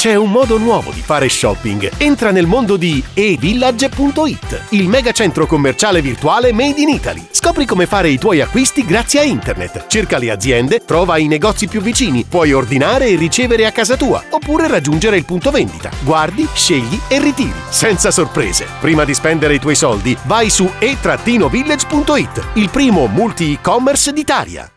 C'è un modo nuovo di fare shopping. Entra nel mondo di evillage.it, il megacentro commerciale virtuale made in Italy. Scopri come fare i tuoi acquisti grazie a internet. Cerca le aziende, trova i negozi più vicini, puoi ordinare e ricevere a casa tua, oppure raggiungere il punto vendita. Guardi, scegli e ritiri, senza sorprese. Prima di spendere i tuoi soldi, vai su e-village.it, il primo multi e-commerce d'Italia.